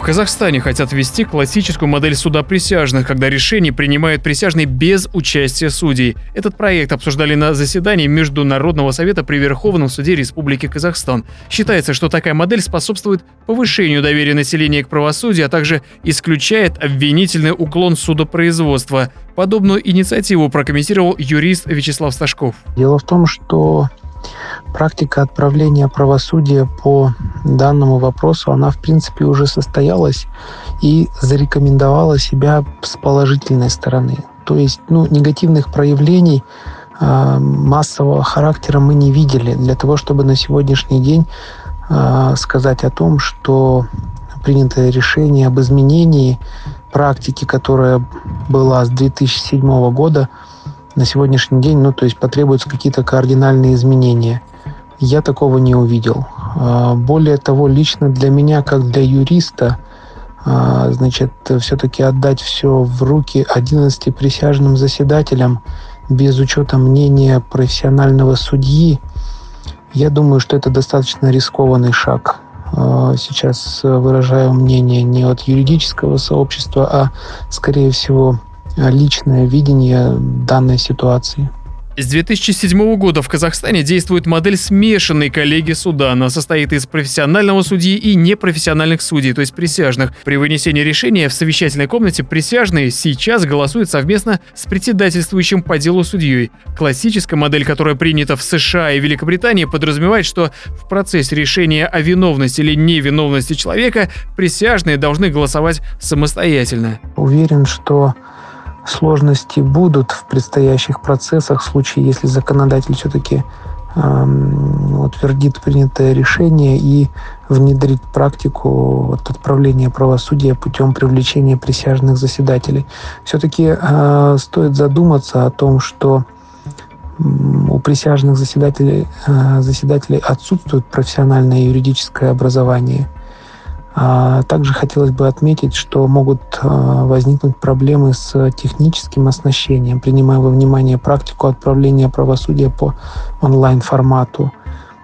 В Казахстане хотят ввести классическую модель суда присяжных, когда решение принимают присяжные без участия судей. Этот проект обсуждали на заседании Международного совета при Верховном суде Республики Казахстан. Считается, что такая модель способствует повышению доверия населения к правосудию, а также исключает обвинительный уклон судопроизводства. Подобную инициативу прокомментировал юрист Вячеслав Сташков. Дело в том, что практика отправления правосудия по данному вопросу, она в принципе уже состоялась и зарекомендовала себя с положительной стороны. То есть ну, негативных проявлений э, массового характера мы не видели для того, чтобы на сегодняшний день э, сказать о том, что принятое решение об изменении практики, которая была с 2007 года, на сегодняшний день, ну, то есть потребуются какие-то кардинальные изменения. Я такого не увидел. А, более того, лично для меня, как для юриста, а, значит, все-таки отдать все в руки 11 присяжным заседателям без учета мнения профессионального судьи, я думаю, что это достаточно рискованный шаг. А, сейчас выражаю мнение не от юридического сообщества, а, скорее всего, личное видение данной ситуации. С 2007 года в Казахстане действует модель смешанной коллегии суда. Она состоит из профессионального судьи и непрофессиональных судей, то есть присяжных. При вынесении решения в совещательной комнате присяжные сейчас голосуют совместно с председательствующим по делу судьей. Классическая модель, которая принята в США и Великобритании, подразумевает, что в процессе решения о виновности или невиновности человека присяжные должны голосовать самостоятельно. Уверен, что сложности будут в предстоящих процессах в случае, если законодатель все-таки эм, утвердит принятое решение и внедрит практику отправления правосудия путем привлечения присяжных заседателей. Все-таки э, стоит задуматься о том, что у присяжных заседателей, э, заседателей отсутствует профессиональное юридическое образование – также хотелось бы отметить, что могут а, возникнуть проблемы с техническим оснащением, принимая во внимание практику отправления правосудия по онлайн-формату.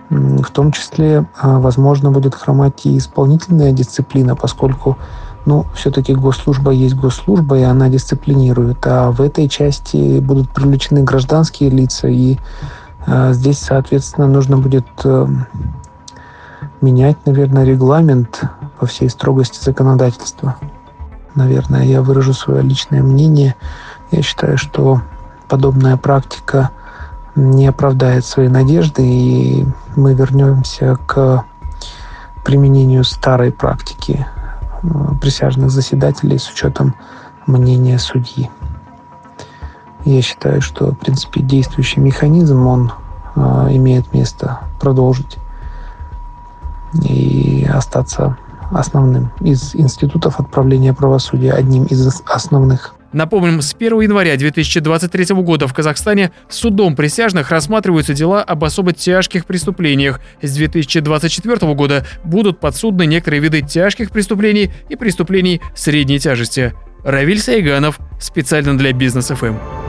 В том числе, а, возможно, будет хромать и исполнительная дисциплина, поскольку ну, все-таки госслужба есть госслужба, и она дисциплинирует. А в этой части будут привлечены гражданские лица, и здесь, соответственно, нужно будет менять, наверное, регламент по всей строгости законодательства. Наверное, я выражу свое личное мнение. Я считаю, что подобная практика не оправдает свои надежды, и мы вернемся к применению старой практики э, присяжных заседателей с учетом мнения судьи. Я считаю, что, в принципе, действующий механизм, он э, имеет место продолжить и остаться основным из институтов отправления правосудия, одним из основных. Напомним, с 1 января 2023 года в Казахстане судом присяжных рассматриваются дела об особо тяжких преступлениях. С 2024 года будут подсудны некоторые виды тяжких преступлений и преступлений средней тяжести. Равиль Сайганов, специально для Бизнес ФМ.